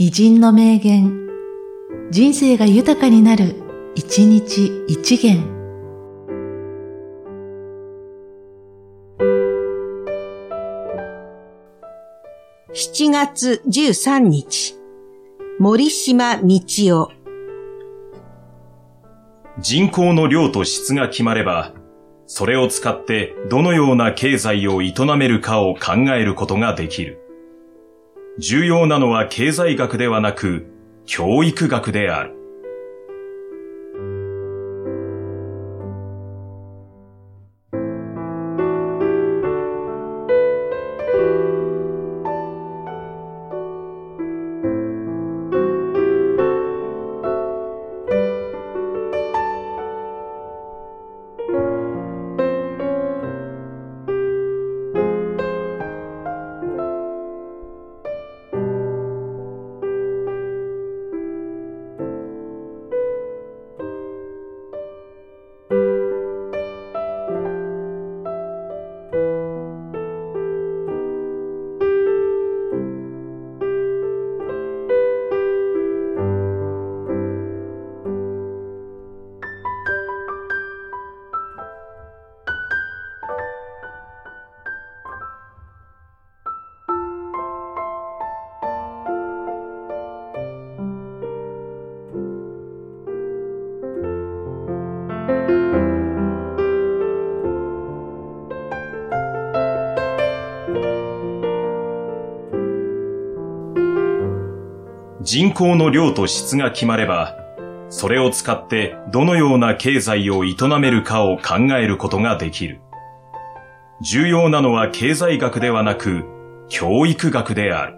偉人の名言、人生が豊かになる、一日一元。7月13日、森島道夫。人口の量と質が決まれば、それを使ってどのような経済を営めるかを考えることができる。重要なのは経済学ではなく、教育学である。人口の量と質が決まれば、それを使ってどのような経済を営めるかを考えることができる。重要なのは経済学ではなく、教育学である。